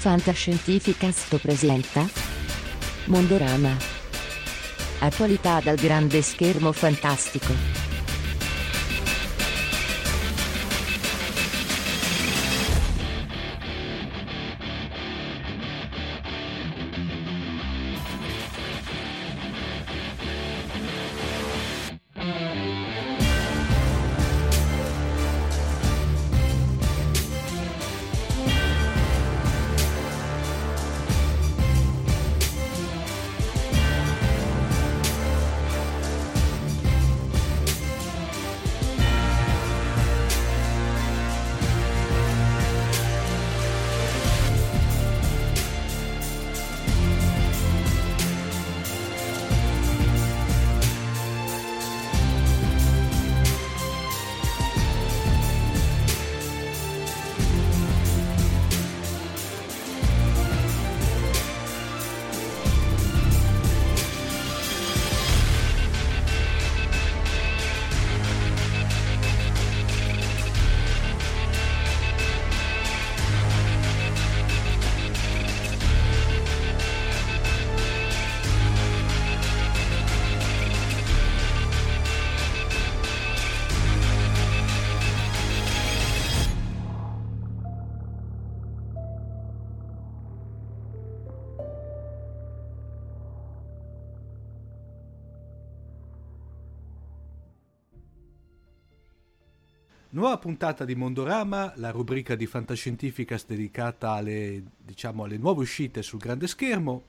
Fantascientificast presenta Mondorama. Attualità dal grande schermo fantastico. Nuova puntata di Mondorama, la rubrica di Fantascientificas dedicata alle, diciamo, alle nuove uscite sul grande schermo.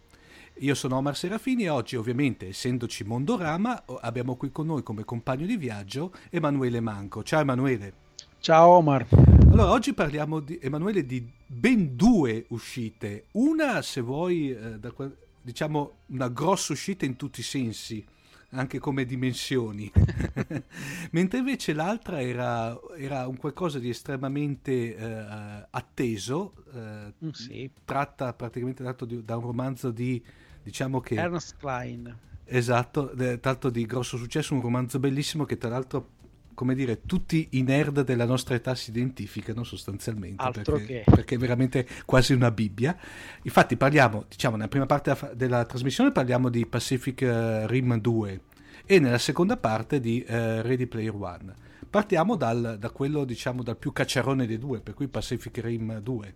Io sono Omar Serafini e oggi ovviamente, essendoci Mondorama, abbiamo qui con noi come compagno di viaggio Emanuele Manco. Ciao Emanuele. Ciao Omar. Allora, oggi parliamo di Emanuele di ben due uscite. Una, se vuoi, eh, da, diciamo una grossa uscita in tutti i sensi anche come dimensioni, mentre invece l'altra era, era, un qualcosa di estremamente eh, atteso, eh, mm, sì. tratta praticamente dato di, da un romanzo di, diciamo che... Ernest Klein. Esatto, tanto di grosso successo, un romanzo bellissimo che tra l'altro come dire, tutti i nerd della nostra età si identificano sostanzialmente Altro perché, perché, è veramente quasi una Bibbia. Infatti parliamo, diciamo, nella prima parte della trasmissione parliamo di Pacific uh, Rim 2 e nella seconda parte di uh, Ready Player One. Partiamo dal, da quello, diciamo, dal più cacciarone dei due, per cui Pacific Rim 2.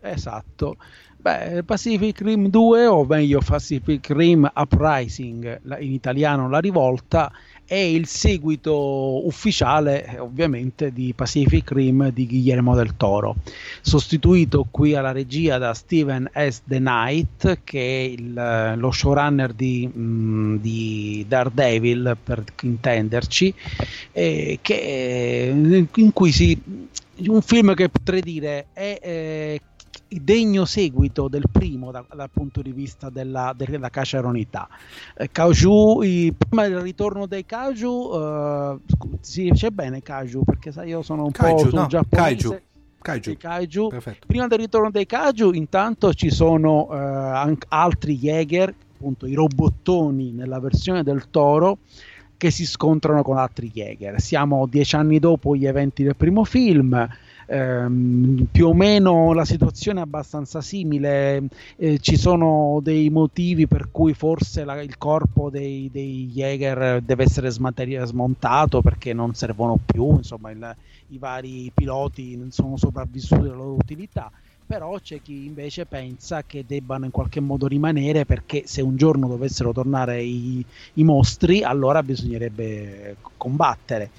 Esatto. Beh, Pacific Rim 2, o meglio Pacific Rim Uprising, in italiano La Rivolta, è il seguito ufficiale ovviamente di Pacific Rim di Guillermo del Toro, sostituito qui alla regia da Steven S. The Knight, che è il, lo showrunner di, mh, mm, di, Daredevil, per intenderci, eh, che, in cui si un film che potrei dire è eh, degno seguito del primo da, dal punto di vista della, della caceronità. Eh, Kaiju, i, prima del ritorno dei Kaiju, eh, si dice bene Kaiju perché sai io sono un kaiju, po' sul no, giapponese. Kaiju. Kaiju. kaiju. Prima del ritorno dei Kaiju, intanto ci sono anche altri Jäger, appunto i robottoni nella versione del Toro che si scontrano con altri Jäger. Siamo dieci anni dopo gli eventi del primo film. Ehm, più o meno la situazione è abbastanza simile, eh, ci sono dei motivi per cui forse la, il corpo dei, dei Jäger deve essere smontato perché non servono più, insomma il, i vari piloti non sono sopravvissuti alla loro utilità però c'è chi invece pensa che debbano in qualche modo rimanere perché se un giorno dovessero tornare i, i mostri allora bisognerebbe combattere.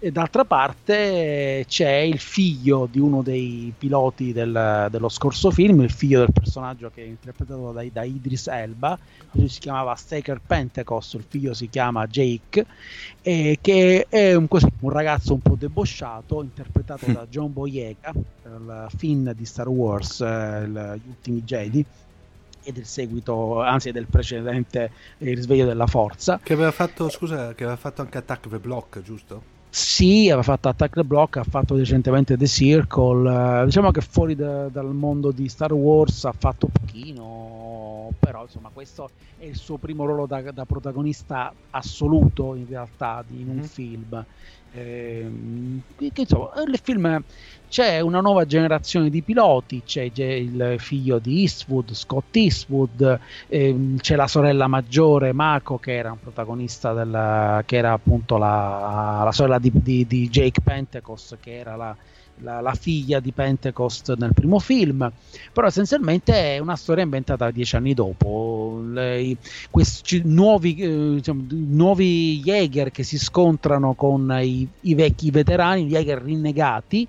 E d'altra parte c'è il figlio di uno dei piloti del, dello scorso film, il figlio del personaggio che è interpretato da, da Idris Elba, lui si chiamava Staker Pentecost, il figlio si chiama Jake, e che è un, così, un ragazzo un po' debosciato, interpretato da John Boyega, il Finn di Star Wars, eh, Gli ultimi Jedi e del seguito, anzi del precedente Il risveglio della forza. Che aveva fatto, scusa, che aveva fatto anche Attack the Block, giusto? Sì, aveva fatto Attack the Block, ha fatto recentemente The Circle. Eh, diciamo che fuori da, dal mondo di Star Wars ha fatto pochino, però insomma questo è il suo primo ruolo da, da protagonista assoluto in realtà di, in un mm. film. Eh, che, insomma, il film c'è una nuova generazione di piloti, c'è il figlio di Eastwood, Scott Eastwood, ehm, c'è la sorella maggiore Mako che era un protagonista della, che era appunto la, la sorella di, di, di, Jake Pentecost che era la, la, la, figlia di Pentecost nel primo film, però essenzialmente è una storia inventata dieci anni dopo. Le, questi nuovi, eh, diciamo, nuovi Jäger che si scontrano con i, i vecchi veterani, Jäger rinnegati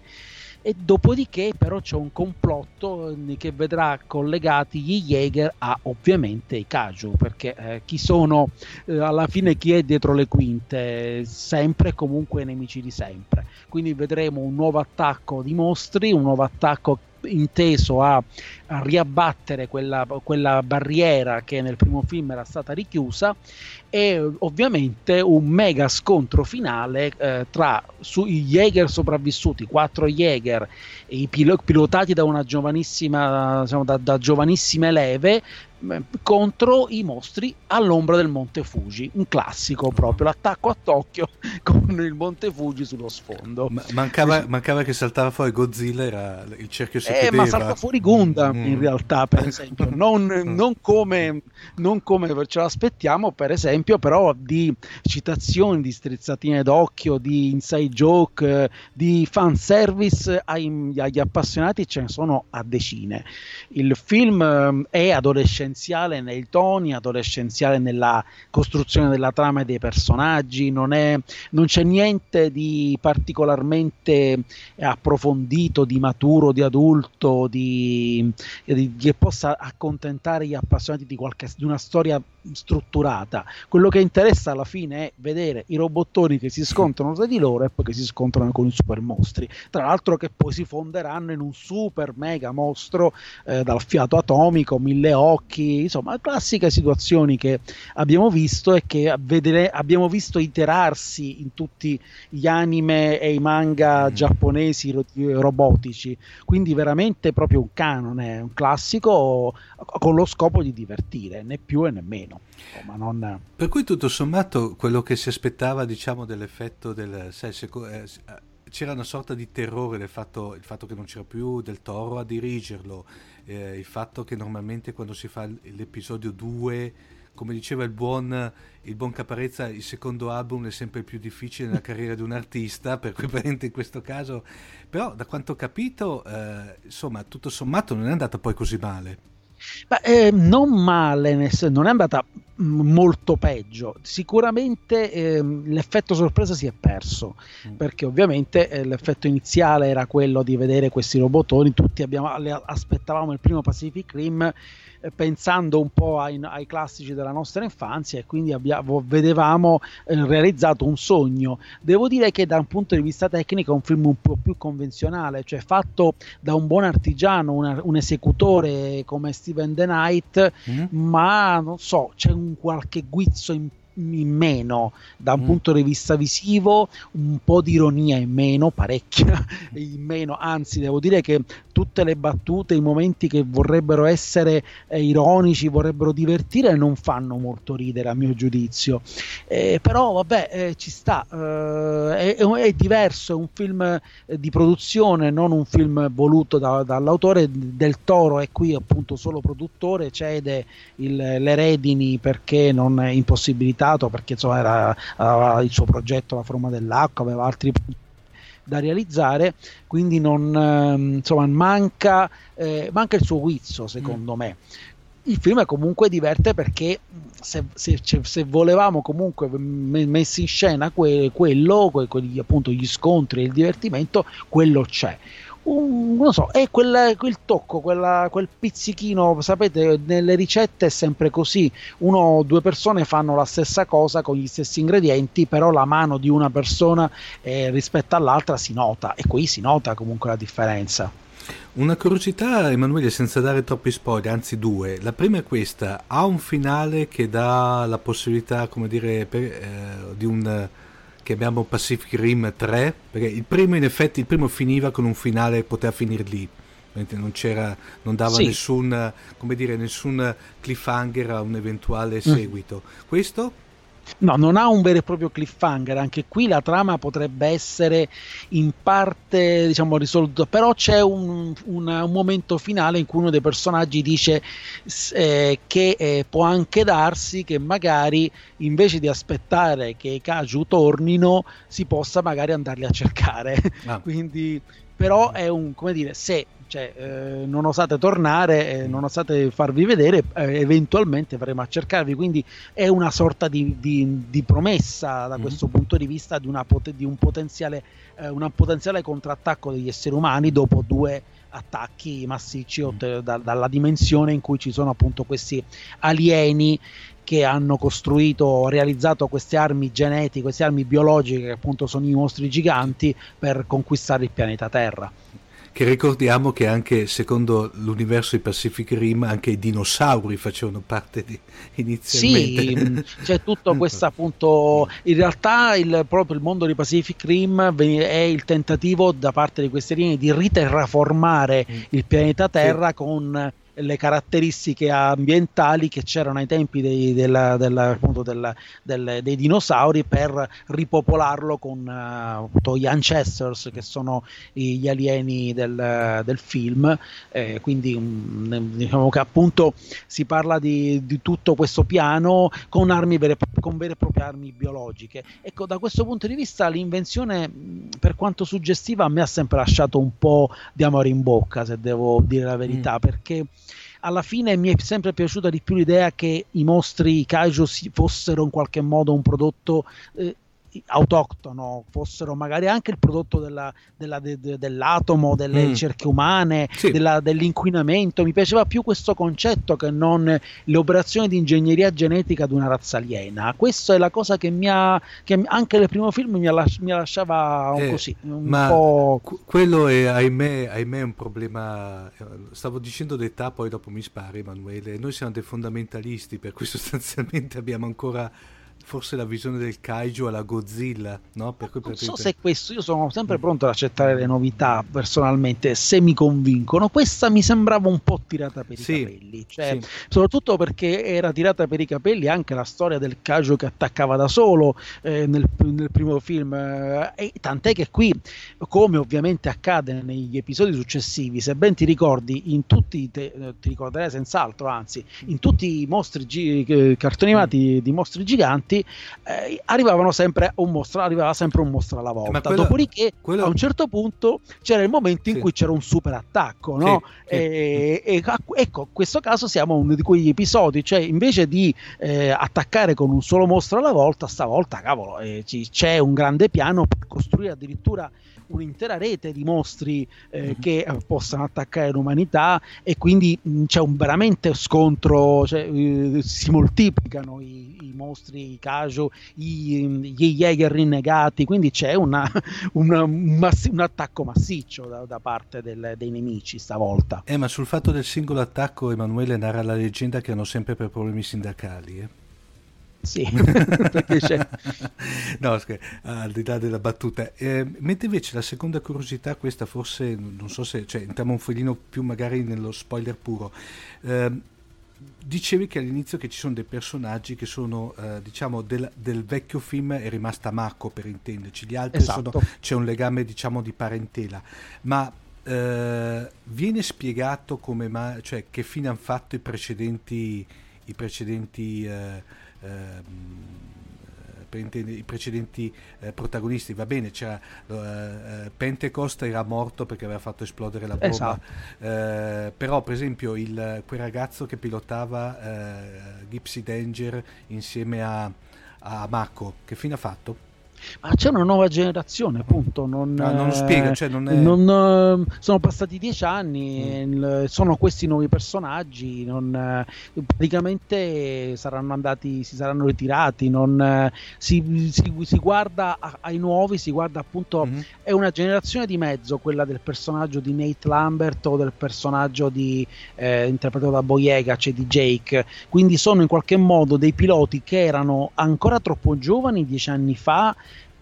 e dopodiché però c'è un complotto eh, che vedrà collegati gli Jäger a ovviamente i Kaju perché eh, chi sono eh, alla fine chi è dietro le quinte? Sempre e comunque nemici di sempre. Quindi vedremo un nuovo attacco di mostri un nuovo attacco inteso a, a riabbattere quella, quella, barriera che nel primo film era stata richiusa e ovviamente un mega scontro finale eh, tra su, i Jäger sopravvissuti, quattro Jäger pil- pilotati da una giovanissima diciamo, da, da giovanissime leve contro i mostri all'ombra del Monte Fuji, un classico proprio, l'attacco a Tokyo con il Monte Fuji sullo sfondo. Ma, mancava, mancava, che saltava fuori Godzilla, era il cerchio si eh, ma salta fuori Gundam mm. in realtà, per esempio, non, non, come, non come ce l'aspettiamo, per esempio, però di citazioni, di strizzatine d'occhio, di inside joke, di fanservice ai, agli appassionati ce ne sono a decine. Il film ehm, è adolescente adolescenziale nei toni, adolescenziale nella costruzione della trama e dei personaggi, non, è, non c'è niente di particolarmente approfondito, di maturo, di adulto, di, di, che possa accontentare gli appassionati di, qualche, di una storia strutturata. Quello che interessa alla fine è vedere i robottoni che si scontrano tra di loro e poi che si scontrano con i super mostri. Tra l'altro che poi si fonderanno in un super mega mostro eh, dal fiato atomico, mille occhi, insomma, classiche situazioni che abbiamo visto e che vedere, abbiamo visto iterarsi in tutti gli anime e i manga mm. giapponesi ro- robotici. Quindi veramente proprio un canone, un classico con lo scopo di divertire, né più e né meno. Oh, non... Per cui tutto sommato quello che si aspettava diciamo dell'effetto del... Sai, seco, eh, eh, c'era una sorta di terrore del fatto, il fatto che non c'era più del toro a dirigerlo, eh, il fatto che normalmente quando si fa l'episodio 2 come diceva il buon, il buon Caparezza, il secondo album è sempre più difficile nella carriera di un artista, per cui in questo caso, però da quanto ho capito, eh, insomma, tutto sommato non è andata poi così male. Beh, eh, non male, non è andata molto peggio. Sicuramente eh, l'effetto sorpresa si è perso mm. perché ovviamente eh, l'effetto iniziale era quello di vedere questi robottoni. Tutti abbiamo, aspettavamo il primo Pacific Rim pensando un po' ai, ai, classici della nostra infanzia e quindi abbiamo, vedevamo eh, realizzato un sogno. Devo dire che da un punto di vista tecnico è un film un po' più convenzionale, cioè fatto da un buon artigiano, una, un esecutore come Steven The Knight, mm. ma non so, c'è un qualche guizzo in in meno da un mm. punto di vista visivo, un po' di ironia in meno, parecchia in meno, anzi devo dire che tutte le battute, i momenti che vorrebbero essere eh, ironici, vorrebbero divertire, non fanno molto ridere a mio giudizio. Eh, però vabbè, eh, ci sta, eh, è, è, diverso, è un film eh, di produzione, non un film voluto da, dall'autore. Del Toro è qui appunto solo produttore, cede il, le redini perché non è impossibilitato, perché insomma era, aveva il suo progetto La forma dell'acqua, aveva altri da realizzare, quindi non, ehm, insomma, manca, eh, manca il suo guizzo secondo mm. me. Il film comunque diverte perché se, se, se volevamo comunque messi in scena que, quello, que, quelli, appunto gli scontri e il divertimento, quello c'è un, non so, è quel, quel tocco, quella, quel pizzichino, sapete, nelle ricette è sempre così, uno o due persone fanno la stessa cosa con gli stessi ingredienti, però la mano di una persona eh, rispetto all'altra si nota e qui si nota comunque la differenza. Una curiosità, Emanuele, senza dare troppi spoiler, anzi due. La prima è questa: ha un finale che dà la possibilità, come dire, per, eh, di un che abbiamo Pacific Rim 3, perché il primo in effetti il primo finiva con un finale poteva finire lì. Non, c'era, non dava sì. nessun, come dire, nessun cliffhanger a un eventuale mm. seguito. Mm. Questo No, non ha un vero e proprio cliffhanger, anche qui la trama potrebbe essere in parte diciamo risolta, però c'è un, un, un momento finale in cui uno dei personaggi dice eh, che eh, può anche darsi che magari invece di aspettare che i Kaju tornino si possa magari andarli a cercare. Ah. Quindi, però è un, come dire, se cioè, eh, non osate tornare, eh, non osate farvi vedere, eh, eventualmente faremo a cercarvi. Quindi è una sorta di, di, di promessa da mm-hmm. questo punto di vista di, pot- di un, potenziale, eh, un potenziale contrattacco degli esseri umani dopo due attacchi massicci mm-hmm. da, dalla dimensione in cui ci sono appunto questi alieni che hanno costruito, realizzato queste armi genetiche, queste armi biologiche che appunto sono i mostri giganti per conquistare il pianeta Terra che ricordiamo che anche secondo l'universo di Pacific Rim anche i dinosauri facevano parte di, inizialmente. Sì, c'è tutto questo appunto, in realtà il, proprio il mondo di Pacific Rim è il tentativo da parte di questi alieni di riterraformare mm. il pianeta Terra sì. con le caratteristiche ambientali che c'erano ai tempi dei, della, della, appunto della, del, dei dinosauri per ripopolarlo con uh, appunto, gli ancestors che sono gli alieni del, del film eh, quindi um, diciamo che appunto si parla di, di tutto questo piano con armi vere, con vere e proprie armi biologiche ecco da questo punto di vista l'invenzione per quanto suggestiva a me ha sempre lasciato un po' di amore in bocca se devo dire la verità mm. perché alla fine mi è sempre piaciuta di più l'idea che i mostri kaiju fossero in qualche modo un prodotto eh, autoctono, fossero magari anche il prodotto della, della, de, de, dell'atomo, delle mm. ricerche umane, sì. della, dell'inquinamento. Mi piaceva più questo concetto che non le operazioni di ingegneria genetica di una razza aliena. Questa è la cosa che mi ha, che anche nel primo film mi, las, mi lasciava eh, così. Un ma po'... quello è ahimè, ahimè un problema. Eh, stavo dicendo d'età, poi dopo mi spari, Emanuele. Noi siamo dei fondamentalisti, per cui sostanzialmente abbiamo ancora forse la visione del kaiju alla Godzilla, no? Per cui non so se è questo, io sono sempre pronto ad accettare le novità personalmente, se mi convincono. Questa mi sembrava un po' tirata per sì, i capelli, cioè, sì. soprattutto perché era tirata per i capelli anche la storia del kaiju che attaccava da solo eh, nel, nel, primo film, eh, e tant'è che qui, come ovviamente accade negli episodi successivi, se ben ti ricordi, in tutti, te, eh, ti ricorderai senz'altro, anzi, in tutti i mostri gi- eh, cartoni animati di mostri giganti, eh, arrivavano sempre un mostro, arrivava sempre un mostro alla volta. Quella, Dopodiché, quella... a un certo punto c'era il momento in sì. cui c'era un super attacco, no? Sì, e, sì. e, ecco, in questo caso siamo uno di quegli episodi, cioè invece di eh, attaccare con un solo mostro alla volta, stavolta, cavolo, eh, c'è un grande piano per costruire addirittura un'intera rete di mostri eh, mm-hmm. che eh, possano attaccare l'umanità e quindi mh, c'è un veramente scontro, cioè, eh, si moltiplicano i, i mostri, i Kaju, i, gli Jäger rinnegati, quindi c'è una, una, un, massi- un, attacco massiccio da, da parte del, dei nemici stavolta. Eh, ma sul fatto del singolo attacco Emanuele narra la leggenda che hanno sempre per problemi sindacali. Eh? Sì, perché c'è... no, scher- al di là della battuta. Eh, mentre invece la seconda curiosità, questa forse, non so se, cioè, entriamo un filino più magari nello spoiler puro. Eh, dicevi che all'inizio che ci sono dei personaggi che sono, eh, diciamo, del, del, vecchio film è rimasta Mako per intenderci, gli altri esatto. sono, c'è un legame, diciamo, di parentela. Ma eh, viene spiegato come mai, cioè, che fine hanno fatto i precedenti, i precedenti eh, ehm, i precedenti eh, protagonisti. Va bene, c'era eh, Pentecost era morto perché aveva fatto esplodere la bomba. Esatto. Eh, però, per esempio, il, quel ragazzo che pilotava eh, Gypsy Danger insieme a, a Mako, che fine ha fatto? Ma c'è una nuova generazione, appunto. Non, ah, non lo spiega, cioè non è... non, eh, sono passati dieci anni, mm. sono questi nuovi personaggi, non, eh, praticamente saranno andati, si saranno ritirati. Non, eh, si, si, si, guarda ai nuovi, si guarda appunto. Mm. È una generazione di mezzo quella del personaggio di Nate Lambert o del personaggio di, eh, interpretato da Boyega, cioè di Jake. Quindi sono in qualche modo dei piloti che erano ancora troppo giovani dieci anni fa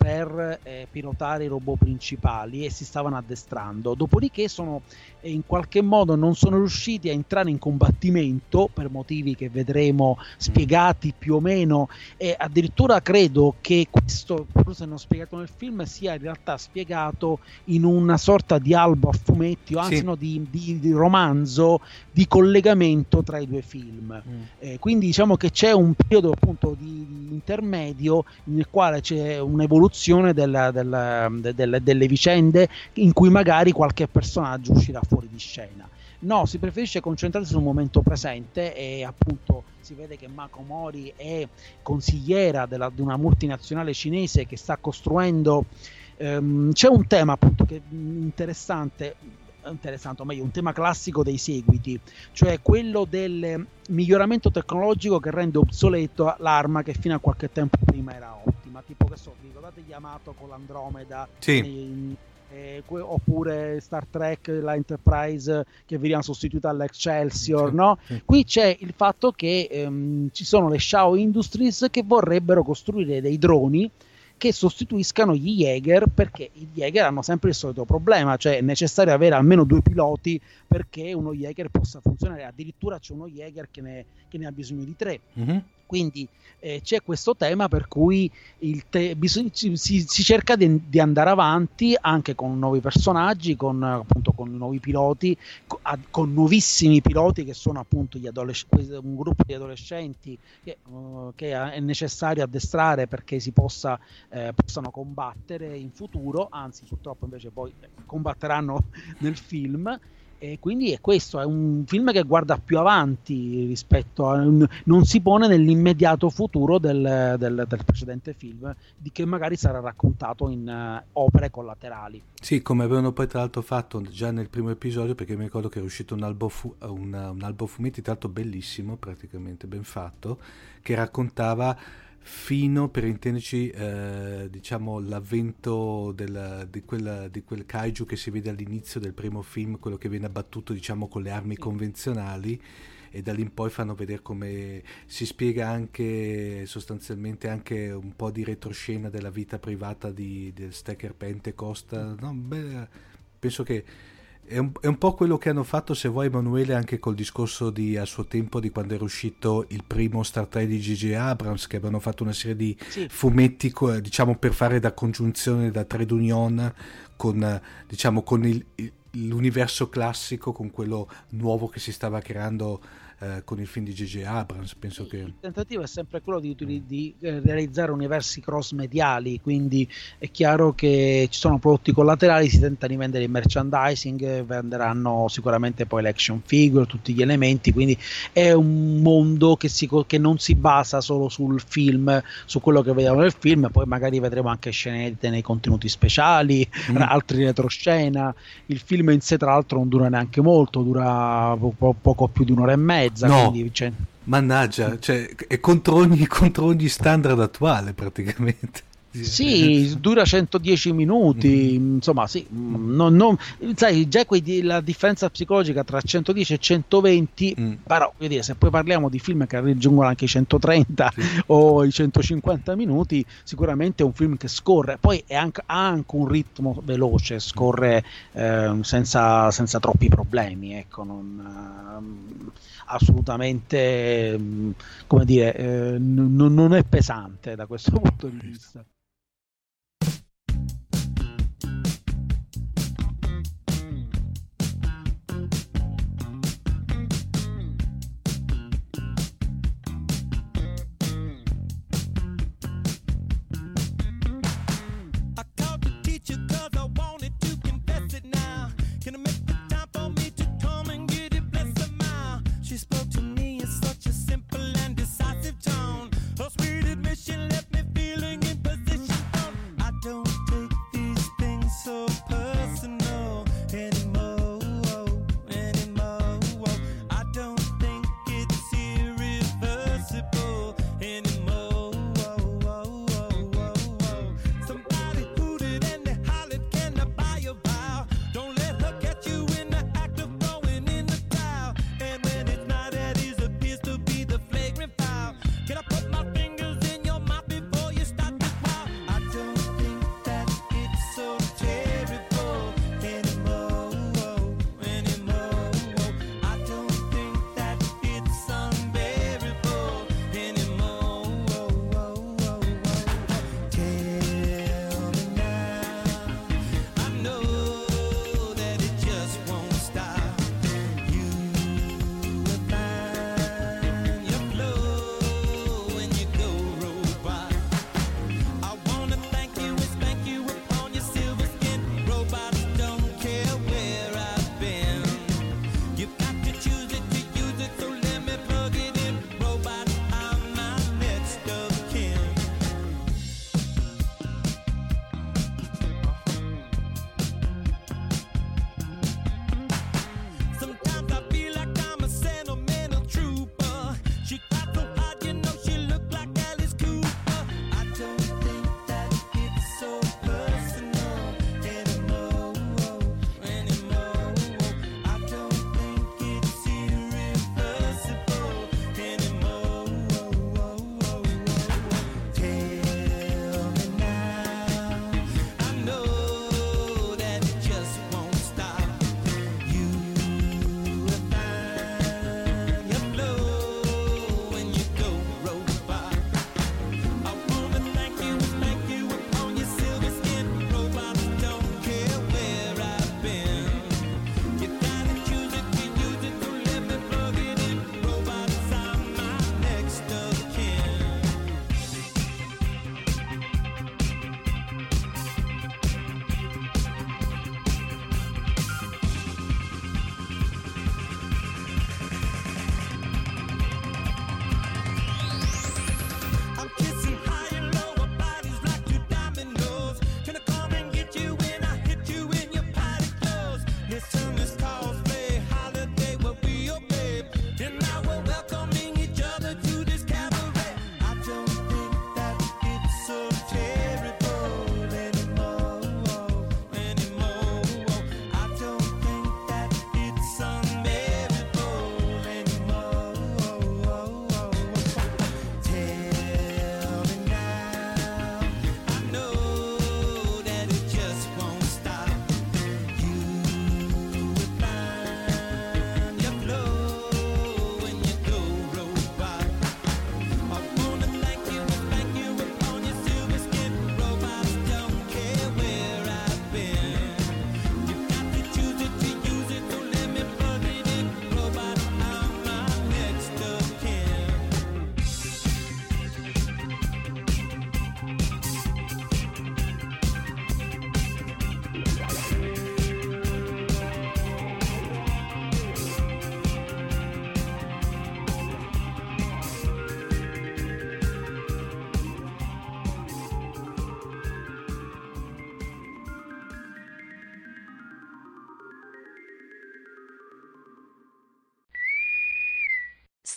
per eh, pilotare i robot principali e si stavano addestrando. Dopodiché sono eh, in qualche modo non sono riusciti a entrare in combattimento per motivi che vedremo spiegati più o meno e addirittura credo che questo, forse non spiegato nel film, sia in realtà spiegato in una sorta di albo a fumetti o anzi sì. no, di, di, di, romanzo di collegamento tra i due film. Mm. Eh, quindi diciamo che c'è un periodo appunto di, di intermedio nel quale c'è un'evoluzione evoluzione della, della, delle, delle vicende in cui magari qualche personaggio uscirà fuori di scena. No, si preferisce concentrarsi sul momento presente e appunto si vede che Mako Mori è consigliera della, di una multinazionale cinese che sta costruendo. Um, c'è un tema appunto che è interessante interessante, o meglio, un tema classico dei seguiti, cioè quello del miglioramento tecnologico che rende obsoleto l'arma che fino a qualche tempo prima era ottima, tipo che so, vi ricordate Yamato con l'Andromeda? Sì. E, eh, oppure Star Trek, la Enterprise che veniva sostituita all'Excelsior, no? Qui c'è il fatto che ehm, ci sono le Shao Industries che vorrebbero costruire dei droni che sostituiscano gli Jäger perché i Jäger hanno sempre il solito problema, cioè è necessario avere almeno due piloti perché uno Jäger possa funzionare, addirittura c'è uno Jäger che ne, che ne ha bisogno di tre. Mm-hmm. Quindi eh, c'è questo tema per cui te- bisog- si, si, cerca di, di, andare avanti anche con nuovi personaggi, con, appunto, con nuovi piloti, con, con, nuovissimi piloti che sono appunto adolesc- un gruppo di adolescenti che, uh, che, è necessario addestrare perché si possa, eh, possano combattere in futuro, anzi purtroppo invece poi combatteranno nel film. E quindi è questo, è un film che guarda più avanti rispetto a... non si pone nell'immediato futuro del, del, del precedente film, di che magari sarà raccontato in uh, opere collaterali. Sì, come avevano poi tra l'altro fatto già nel primo episodio, perché mi ricordo che è uscito un albo, fu- un, un albo fumetti, tra l'altro bellissimo, praticamente ben fatto, che raccontava fino per intenderci eh, diciamo l'avvento del, di, quel, di, quel, kaiju che si vede all'inizio del primo film quello che viene abbattuto diciamo con le armi convenzionali e da lì in poi fanno vedere come si spiega anche sostanzialmente anche un po' di retroscena della vita privata di, del Stacker Pentecost. No, beh, penso che è un, è un, po' quello che hanno fatto, se vuoi, Emanuele, anche col discorso di, a suo tempo di quando era uscito il primo Star Trek di J.J. Abrams, che avevano fatto una serie di sì. fumetti, diciamo, per fare da congiunzione da Trade Union con, diciamo, con il, l'universo classico, con quello nuovo che si stava creando eh, con il film di J.J. Abrams. Penso sì, che... Il tentativo è sempre quello di, di, di, eh, realizzare universi cross mediali, quindi è chiaro che ci sono prodotti collaterali, si tenta di vendere il merchandising, venderanno sicuramente poi l'action figure, tutti gli elementi, quindi è un mondo che, si, che non si basa solo sul film, su quello che vediamo nel film, poi magari vedremo anche scenette nei contenuti speciali, mm. altri retroscena. Il film in sé tra l'altro non dura neanche molto, dura po- poco più di un'ora e mezza mezza. No. Quindi, cioè... Mannaggia, cioè, è contro ogni, contro ogni standard attuale praticamente. Sì, dura 110 minuti, mm. insomma, sì, non, non, sai, già quei, la differenza psicologica tra 110 e 120, mm. però, dire, se poi parliamo di film che raggiungono anche i 130 sì. o i 150 minuti, sicuramente è un film che scorre, poi anche, ha anche un ritmo veloce, scorre eh, senza, senza, troppi problemi, ecco, non... Eh, assolutamente, come dire, eh, non è pesante da questo punto di vista.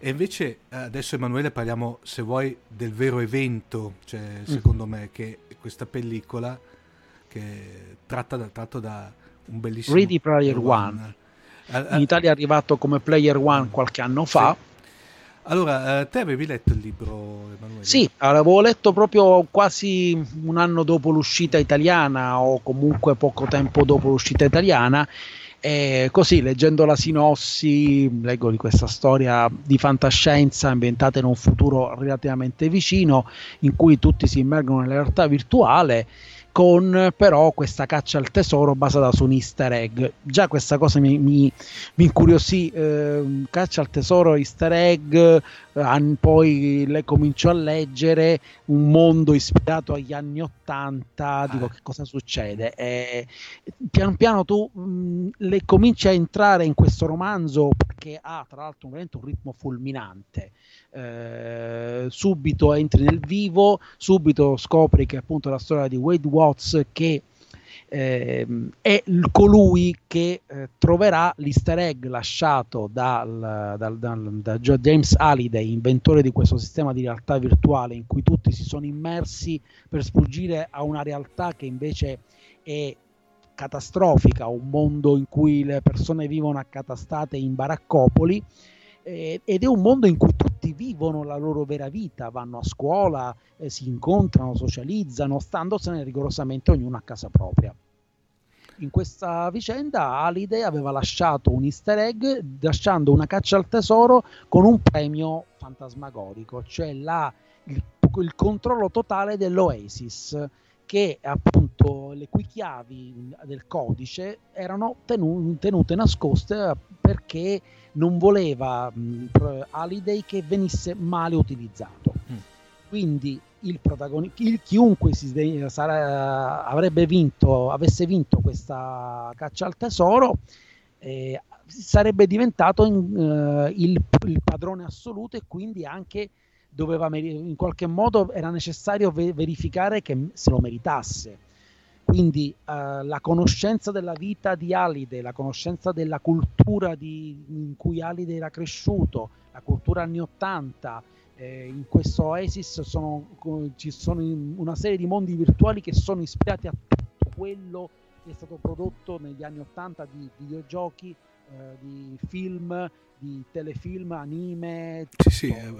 E invece adesso Emanuele parliamo, se vuoi, del vero evento, cioè, secondo mm. me, che questa pellicola che tratta da, tratto da un bellissimo... Ready Player One. One. In Italia è arrivato come Player One qualche anno fa. Sì. Allora, te avevi letto il libro, Emanuele? Sì, l'avevo letto proprio quasi un anno dopo l'uscita italiana o comunque poco tempo dopo l'uscita italiana e così, leggendo la sinossi, leggo di questa storia di fantascienza ambientata in un futuro relativamente vicino, in cui tutti si immergono nella realtà virtuale con però questa caccia al tesoro basata su un easter egg. Già questa cosa mi, mi, mi incuriosì, eh, caccia al tesoro, easter egg, eh, poi le comincio a leggere un mondo ispirato agli anni Ottanta, dico ah. che cosa succede. E, piano piano tu mh, mm, le cominci a entrare in questo romanzo perché ha tra l'altro un, un ritmo fulminante. Eh, subito entri nel vivo, subito scopri che appunto la storia di Wade Watts che eh, è colui che eh, troverà l'easter egg lasciato dal, dal, dal, da James Halliday, inventore di questo sistema di realtà virtuale in cui tutti si sono immersi per sfuggire a una realtà che invece è catastrofica, un mondo in cui le persone vivono accatastate in baraccopoli eh, ed è un mondo in cui tutti vivono la loro vera vita, vanno a scuola, eh, si incontrano, socializzano, standosene rigorosamente ognuno a casa propria. In questa vicenda Alide aveva lasciato un easter egg lasciando una caccia al tesoro con un premio fantasmagorico, cioè la, il, il controllo totale dell'Oasis che appunto le cui chiavi del codice erano tenu- tenute nascoste perché non voleva mh, Holiday che venisse male utilizzato. Mm. Quindi il protagonista, chiunque si, sarà, avrebbe vinto, avesse vinto questa caccia al tesoro, eh, sarebbe diventato in, uh, il, il, padrone assoluto e quindi anche doveva in qualche modo era necessario verificare che se lo meritasse. Quindi uh, la conoscenza della vita di Alide, la conoscenza della cultura di, in cui Alide era cresciuto, la cultura anni 80, eh, in questo Oasis sono, ci sono una serie di mondi virtuali che sono ispirati a tutto quello che è stato prodotto negli anni 80 di videogiochi, eh, di film, di telefilm, anime. Sì, sì, eh,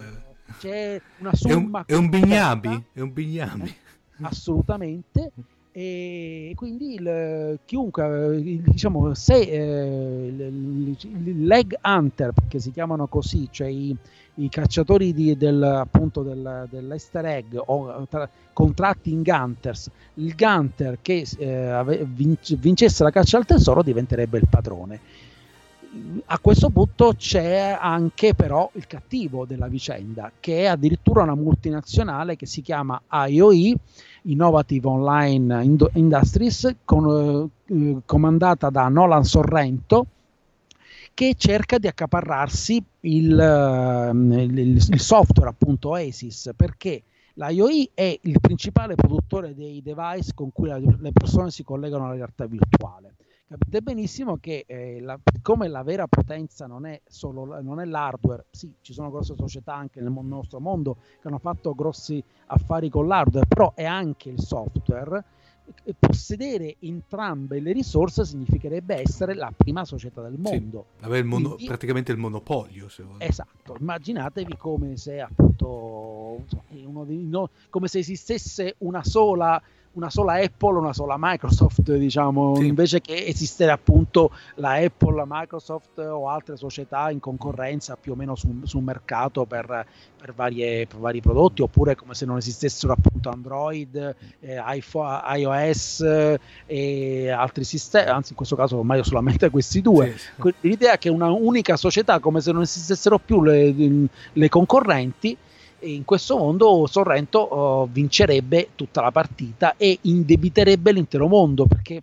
c'è una somma. È un, è un bignami, è un bignami. Eh, assolutamente e quindi il, chiunque diciamo se eh, il, il, leg hunter perché si chiamano così cioè i, i cacciatori di, del, appunto del, dell'easter egg o tra, contracting hunters il gunter che eh, vincesse la caccia al tesoro diventerebbe il padrone a questo punto c'è anche però il cattivo della vicenda, che è addirittura una multinazionale che si chiama IOE, Innovative Online Industries, con, eh, comandata da Nolan Sorrento, che cerca di accaparrarsi il, eh, il, il software appunto Oasis, perché l'IOE è il principale produttore dei device con cui le persone si collegano alla realtà virtuale capite benissimo che eh, la, come la vera potenza non è solo non è l'hardware, sì, ci sono grosse società anche nel nostro mondo che hanno fatto grossi affari con l'hardware, però è anche il software. E possedere entrambe le risorse significherebbe essere la prima società del mondo. Sì, avere il mono, Quindi, praticamente il monopolio. Se esatto, immaginatevi come se appunto dei, no, come se esistesse una sola una sola Apple, una sola Microsoft, diciamo, sì. invece che esistere appunto la Apple, la Microsoft o altre società in concorrenza più o meno sul, sul mercato per, per, varie, per, vari prodotti, oppure come se non esistessero appunto Android, eh, iPhone, iOS eh, e altri sistemi, anzi in questo caso ormai solamente questi due. Sì, sì. L'idea è che una unica società, come se non esistessero più le, le concorrenti, in questo mondo Sorrento oh, vincerebbe tutta la partita e indebiterebbe l'intero mondo perché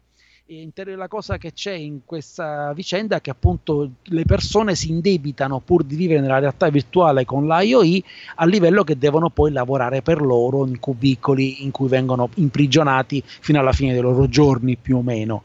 la cosa che c'è in questa vicenda è che appunto le persone si indebitano pur di vivere nella realtà virtuale con l'IOI a livello che devono poi lavorare per loro in cubicoli in cui vengono imprigionati fino alla fine dei loro giorni più o meno.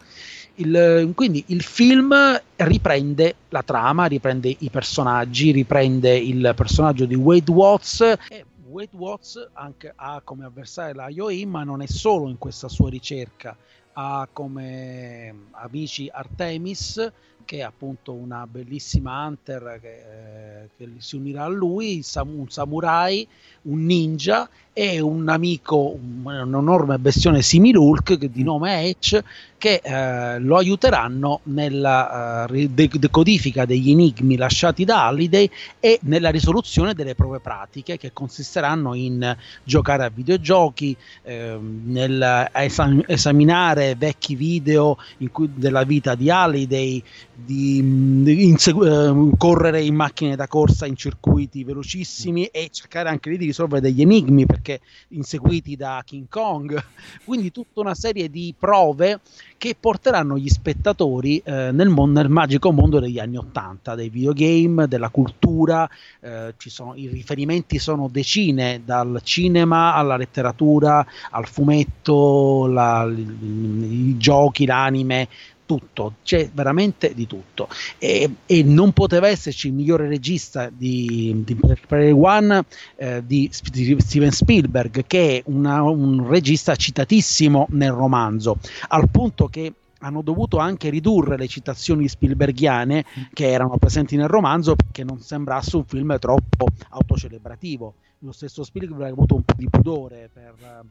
Il, quindi il film riprende la trama, riprende i personaggi, riprende il personaggio di Wade Watts e Wade Watts anche ha come avversario la IOI, ma non è solo in questa sua ricerca, ha come amici Artemis che è appunto una bellissima hunter che, eh, che si unirà a lui, un samurai, un ninja e un amico, un, enorme bestione similulk di nome Edge che eh, lo aiuteranno nella uh, decodifica degli enigmi lasciati da Halliday e nella risoluzione delle prove pratiche che consisteranno in giocare a videogiochi, eh, nel esam- esaminare vecchi video cui, della vita di Halliday, di, di insegu- uh, correre in macchine da corsa in circuiti velocissimi e cercare anche lì di risolvere degli enigmi perché inseguiti da King Kong. Quindi tutta una serie di prove che porteranno gli spettatori eh, nel, mon- nel, magico mondo degli anni Ottanta, dei videogame, della cultura, eh, sono, i riferimenti sono decine, dal cinema alla letteratura, al fumetto, la, i, i giochi, l'anime, tutto, c'è veramente di tutto. E, e non poteva esserci il migliore regista di, di Prey One eh, di Steven Spielberg, che è una, un regista citatissimo nel romanzo, al punto che hanno dovuto anche ridurre le citazioni spielberghiane che erano presenti nel romanzo perché non sembrasse un film troppo autocelebrativo. Lo stesso Spielberg ha avuto un po' di pudore per,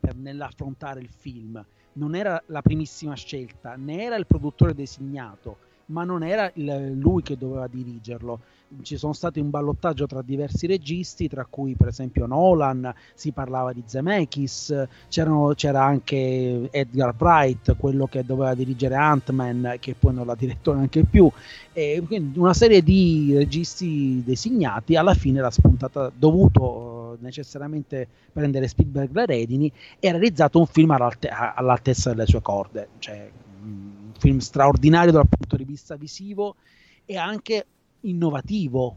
per nell'affrontare il film non era la primissima scelta, né era il produttore designato, ma non era il, lui che doveva dirigerlo. Ci sono stati un ballottaggio tra diversi registi, tra cui per esempio Nolan, si parlava di Zemeckis, c'era anche Edgar Bright, quello che doveva dirigere Ant-Man, che poi non l'ha diretto neanche più. E quindi una serie di registi designati, alla fine l'ha spuntata dovuto necessariamente prendere Spielberg le redini e ha realizzato un film all'alte- all'altezza delle sue corde, cioè un film straordinario dal punto di vista visivo e anche innovativo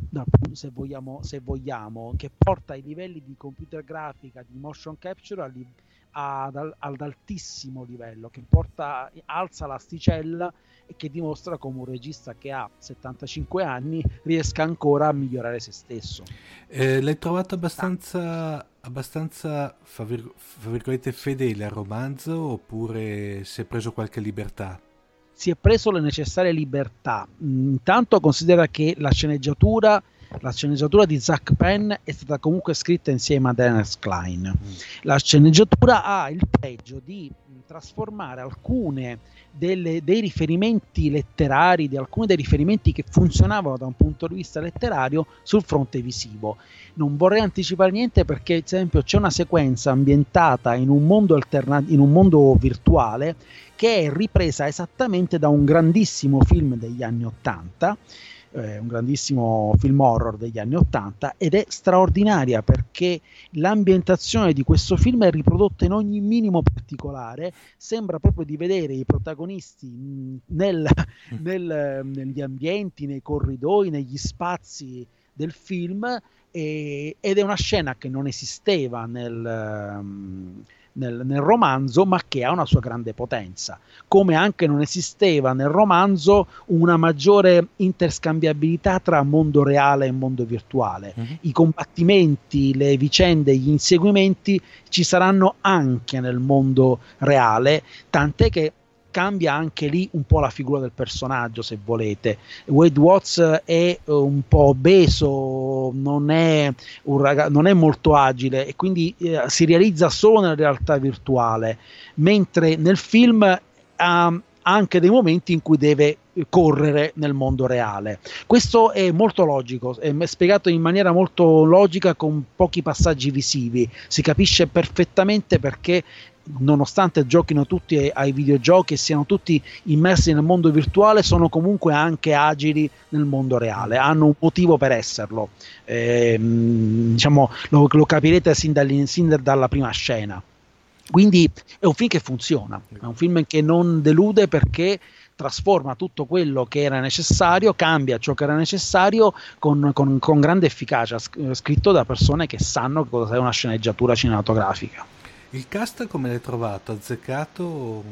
se vogliamo, se vogliamo, che porta i livelli di computer grafica, di motion capture a, ad, ad altissimo livello, che porta, alza l'asticella e che dimostra come un regista che ha 75 anni riesca ancora a migliorare se stesso. Eh, l'hai trovato abbastanza, abbastanza fra virgolette, fedele al romanzo oppure si è preso qualche libertà? Si è preso le necessarie libertà. Intanto considera che la sceneggiatura la sceneggiatura di Zach Penn è stata comunque scritta insieme a Dennis Klein. Mm. La sceneggiatura ha il pregio di trasformare alcune delle, dei riferimenti letterari, di alcuni dei riferimenti che funzionavano da un punto di vista letterario sul fronte visivo. Non vorrei anticipare niente perché, ad esempio, c'è una sequenza ambientata in un mondo, alterna- in un mondo virtuale che è ripresa esattamente da un grandissimo film degli anni Ottanta eh, un grandissimo film horror degli anni 80 ed è straordinaria perché l'ambientazione di questo film è riprodotta in ogni minimo particolare, sembra proprio di vedere i protagonisti nel, mm. nel, negli ambienti, nei corridoi, negli spazi del film e, ed è una scena che non esisteva nel... Um, nel, nel, romanzo, ma che ha una sua grande potenza. Come anche non esisteva nel romanzo una maggiore interscambiabilità tra mondo reale e mondo virtuale. Uh-huh. I combattimenti, le vicende, gli inseguimenti ci saranno anche nel mondo reale, tant'è che cambia anche lì un po' la figura del personaggio, se volete. Wade Watts è eh, un po' obeso, non è, ragazzo, non è molto agile e quindi eh, si realizza solo nella realtà virtuale, mentre nel film ha anche dei momenti in cui deve correre nel mondo reale. Questo è molto logico, è spiegato in maniera molto logica con pochi passaggi visivi, si capisce perfettamente perché nonostante giochino tutti ai, videogiochi e siano tutti immersi nel mondo virtuale, sono comunque anche agili nel mondo reale, hanno un motivo per esserlo. Eh, diciamo, lo, lo, capirete sin, sin dalla prima scena. Quindi è un film che funziona, è un film che non delude perché trasforma tutto quello che era necessario, cambia ciò che era necessario con, con, con grande efficacia, scritto da persone che sanno cosa è una sceneggiatura cinematografica. Il cast come l'hai trovato? Azzeccato?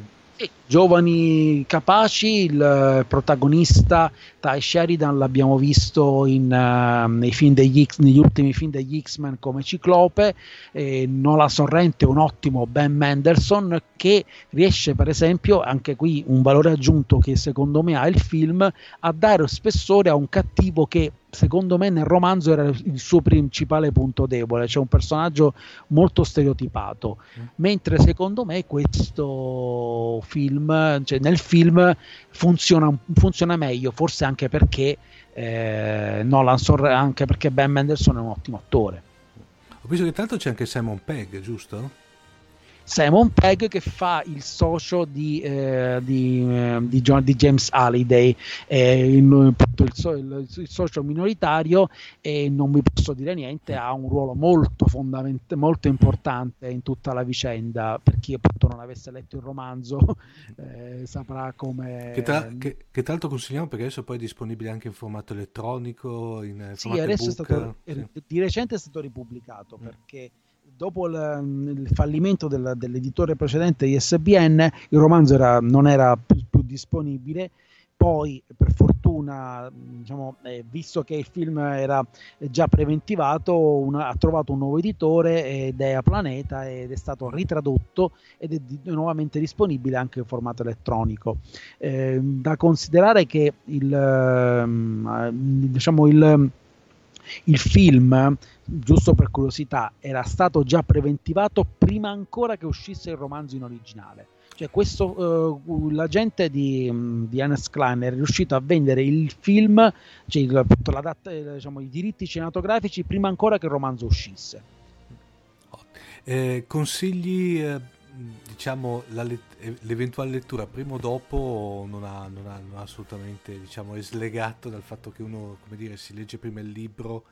Giovani capaci, il protagonista Ty Sheridan l'abbiamo visto in, uh, nei film degli X, negli ultimi film degli X-Men come Ciclope, eh, Nola Sorrente un ottimo Ben Mendelssohn che riesce per esempio, anche qui un valore aggiunto che secondo me ha il film, a dare spessore a un cattivo che secondo me nel romanzo era il suo principale punto debole, cioè un personaggio molto stereotipato, mm. mentre secondo me questo film, cioè nel film funziona, funziona meglio, forse anche perché eh, Nolan Sorre, anche perché Ben Mendelssohn è un ottimo attore. Ho visto che tanto c'è anche Simon Pegg, giusto? Simon Pegg che fa il socio di, eh, di, eh, di, John, di James Halliday, eh, il, il, il, il, socio minoritario e non vi posso dire niente, ha un ruolo molto fondamentale, molto importante in tutta la vicenda, per chi appunto non avesse letto il romanzo eh, saprà come... Che tra, che, che tra, l'altro consigliamo perché adesso poi è disponibile anche in formato elettronico, in sì, adesso stato, sì. di recente è stato ripubblicato mm. Dopo il, fallimento del, dell'editore precedente ISBN, il romanzo era, non era più, più, disponibile. Poi, per fortuna, diciamo, eh, visto che il film era già preventivato, una, ha trovato un nuovo editore ed è a Planeta ed è stato ritradotto ed è di, nuovamente disponibile anche in formato elettronico. Eh, da considerare che il, eh, diciamo il il film, giusto per curiosità, era stato già preventivato prima ancora che uscisse il romanzo in originale. Cioè, questo, uh, l'agente di, di Hannes Klein è riuscito a vendere il film, cioè il, data, diciamo, i diritti cinematografici prima ancora che il romanzo uscisse. Eh, consigli eh, diciamo, la let- l'eventuale lettura prima o dopo non ha, non ha, non ha assolutamente, diciamo, slegato dal fatto che uno, come dire, si legge prima il libro,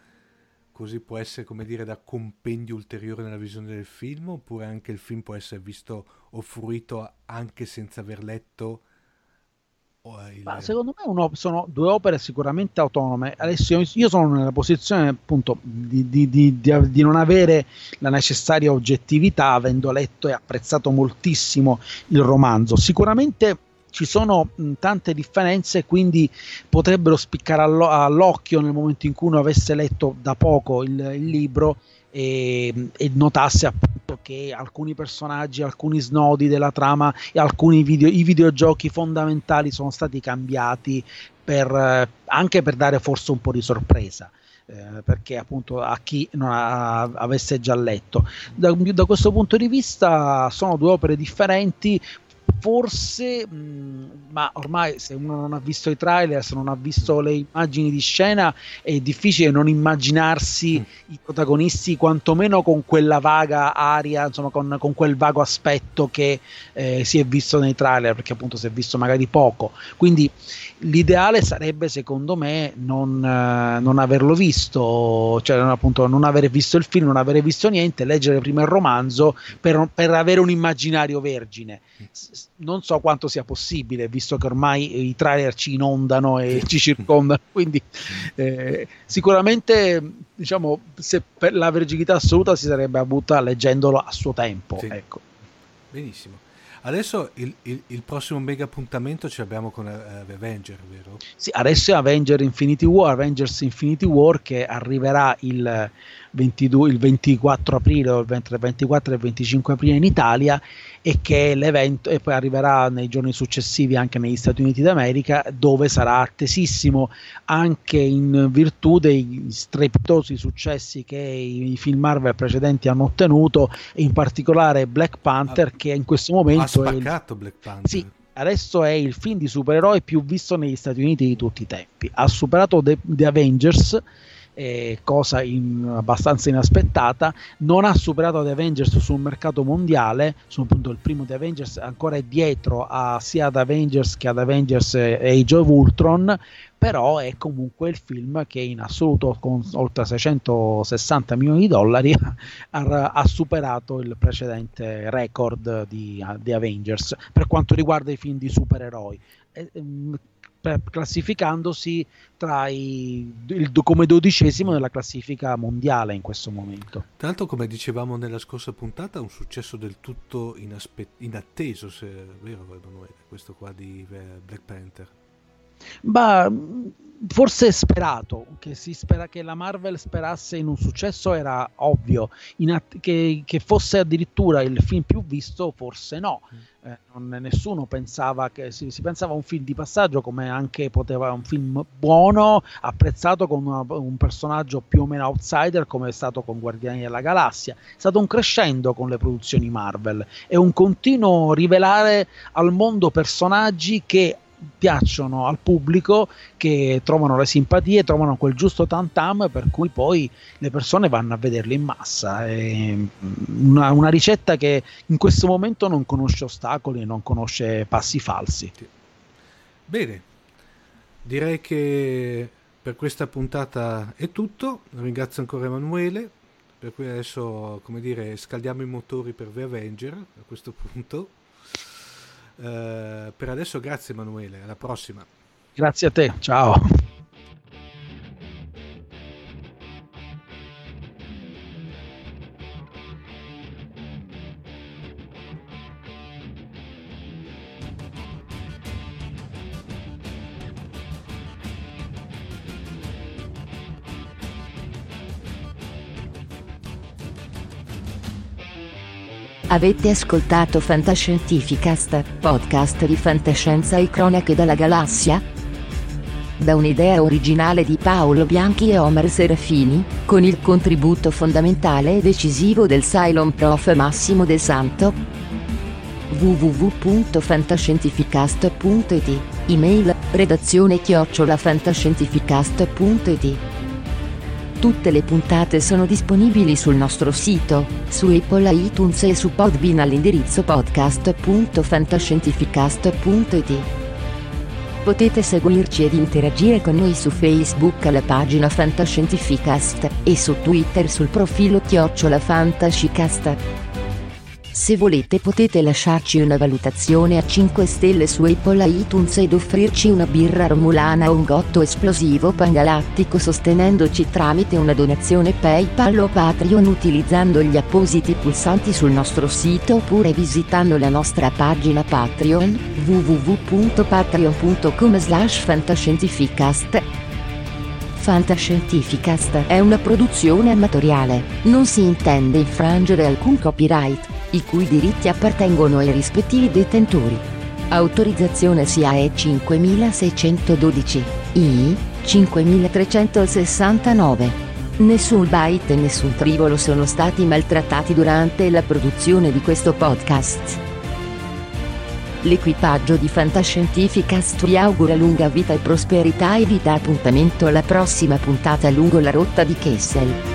così può essere, come dire, da compendio ulteriore nella visione del film, oppure anche il film può essere visto o fruito anche senza aver letto il... secondo me uno, sono due opere sicuramente autonome. Adesso io sono nella posizione appunto di, di, di, di, non avere la necessaria oggettività, avendo letto e apprezzato moltissimo il romanzo. Sicuramente ci sono mh, tante differenze, quindi potrebbero spiccare allo- all'occhio nel momento in cui uno avesse letto da poco il, il libro e, e notasse appunto che alcuni personaggi, alcuni snodi della trama e alcuni video, videogiochi fondamentali sono stati cambiati per, anche per dare forse un po' di sorpresa. Eh, perché appunto a chi non ha, avesse già letto. Da, da, questo punto di vista sono due opere differenti, forse, mh, mm, ma ormai se uno non ha visto i trailer, se non ha visto le immagini di scena, è difficile non immaginarsi mm. i protagonisti quantomeno con quella vaga aria, insomma con, con quel vago aspetto che eh, si è visto nei trailer, perché appunto si è visto magari poco. Quindi l'ideale sarebbe secondo me non, eh, non averlo visto, cioè appunto non aver visto il film, non avere visto niente, leggere prima il romanzo per, per avere un immaginario vergine. Non so quanto sia possibile, visto che ormai i trailer ci inondano e ci circondano, quindi eh, sicuramente diciamo se per la verginità assoluta si sarebbe avuta leggendolo a suo tempo. Sì. Ecco. Benissimo. Adesso il, il, il, prossimo mega appuntamento ce l'abbiamo con uh, Avenger, vero? Sì, adesso è Avenger Infinity War, Avengers Infinity War che arriverà il 22, il 24 aprile, il 24 e il 25 aprile in Italia e che l'evento e poi arriverà nei giorni successivi anche negli Stati Uniti d'America dove sarà attesissimo anche in virtù dei strepitosi successi che i film Marvel precedenti hanno ottenuto in particolare Black Panther che in questo momento ha spaccato il... Black Panther. Sì, adesso è il film di supereroi più visto negli Stati Uniti di tutti i tempi. Ha superato The, The Avengers eh, cosa in, abbastanza inaspettata, non ha superato The Avengers sul mercato mondiale, sul punto il primo The Avengers ancora è dietro a, sia ad Avengers che ad Avengers Age of Ultron, però è comunque il film che in assoluto con oltre 660 milioni di dollari ha, ha superato il precedente record di, di, Avengers per quanto riguarda i film di supereroi. Classificandosi tra i, il, come dodicesimo nella classifica mondiale in questo momento. L'altro, come dicevamo nella scorsa puntata, un successo del tutto inaspe- inatteso, se vero questo qua di Black Panther. Ma forse sperato, che, si spera, che la Marvel sperasse in un successo era ovvio, att- che, che, fosse addirittura il film più visto forse no. Mm. Eh, non, nessuno pensava che si, si, pensava a un film di passaggio come anche poteva un film buono, apprezzato con una, un personaggio più o meno outsider come è stato con Guardiani della Galassia. È stato un crescendo con le produzioni Marvel e un continuo rivelare al mondo personaggi che piacciono al pubblico, che trovano le simpatie, trovano quel giusto tam tam per cui poi le persone vanno a vederli in massa. È una, una ricetta che in questo momento non conosce ostacoli non conosce passi falsi. Bene, direi che per questa puntata è tutto. Ringrazio ancora Emanuele. Per cui adesso, come dire, scaldiamo i motori per The Avenger a questo punto. Eh, per adesso grazie Emanuele, alla prossima. Grazie a te, ciao. Avete ascoltato Fantascientificast, podcast di fantascienza e cronache dalla galassia? Da un'idea originale di Paolo Bianchi e Omer Serafini, con il contributo fondamentale e decisivo del Cylon Prof Massimo Del Santo? www.fantascientificast.it, email, redazione chiocciolafantascientificast.it Tutte le puntate sono disponibili sul nostro sito, su Apple iTunes e su Podbean all'indirizzo podcast.fantascientificast.it. Potete seguirci ed interagire con noi su Facebook alla pagina Fantascientificast e su Twitter sul profilo Chiocciola Fantascicast. Se volete potete lasciarci una valutazione a 5 stelle su Apple iTunes ed offrirci una birra romulana o un gotto esplosivo pangalattico sostenendoci tramite una donazione PayPal o Patreon utilizzando gli appositi pulsanti sul nostro sito oppure visitando la nostra pagina Patreon www.patreon.com slash fantascientificast. Fantascientificast è una produzione amatoriale, non si intende infrangere alcun copyright i cui diritti appartengono ai rispettivi detentori. Autorizzazione SIAE 5612, I 5369. Nessun byte e nessun trivolo sono stati maltrattati durante la produzione di questo podcast. L'equipaggio di Fantascientificast vi augura lunga vita e prosperità e vi dà appuntamento alla prossima puntata lungo la rotta di Kessel.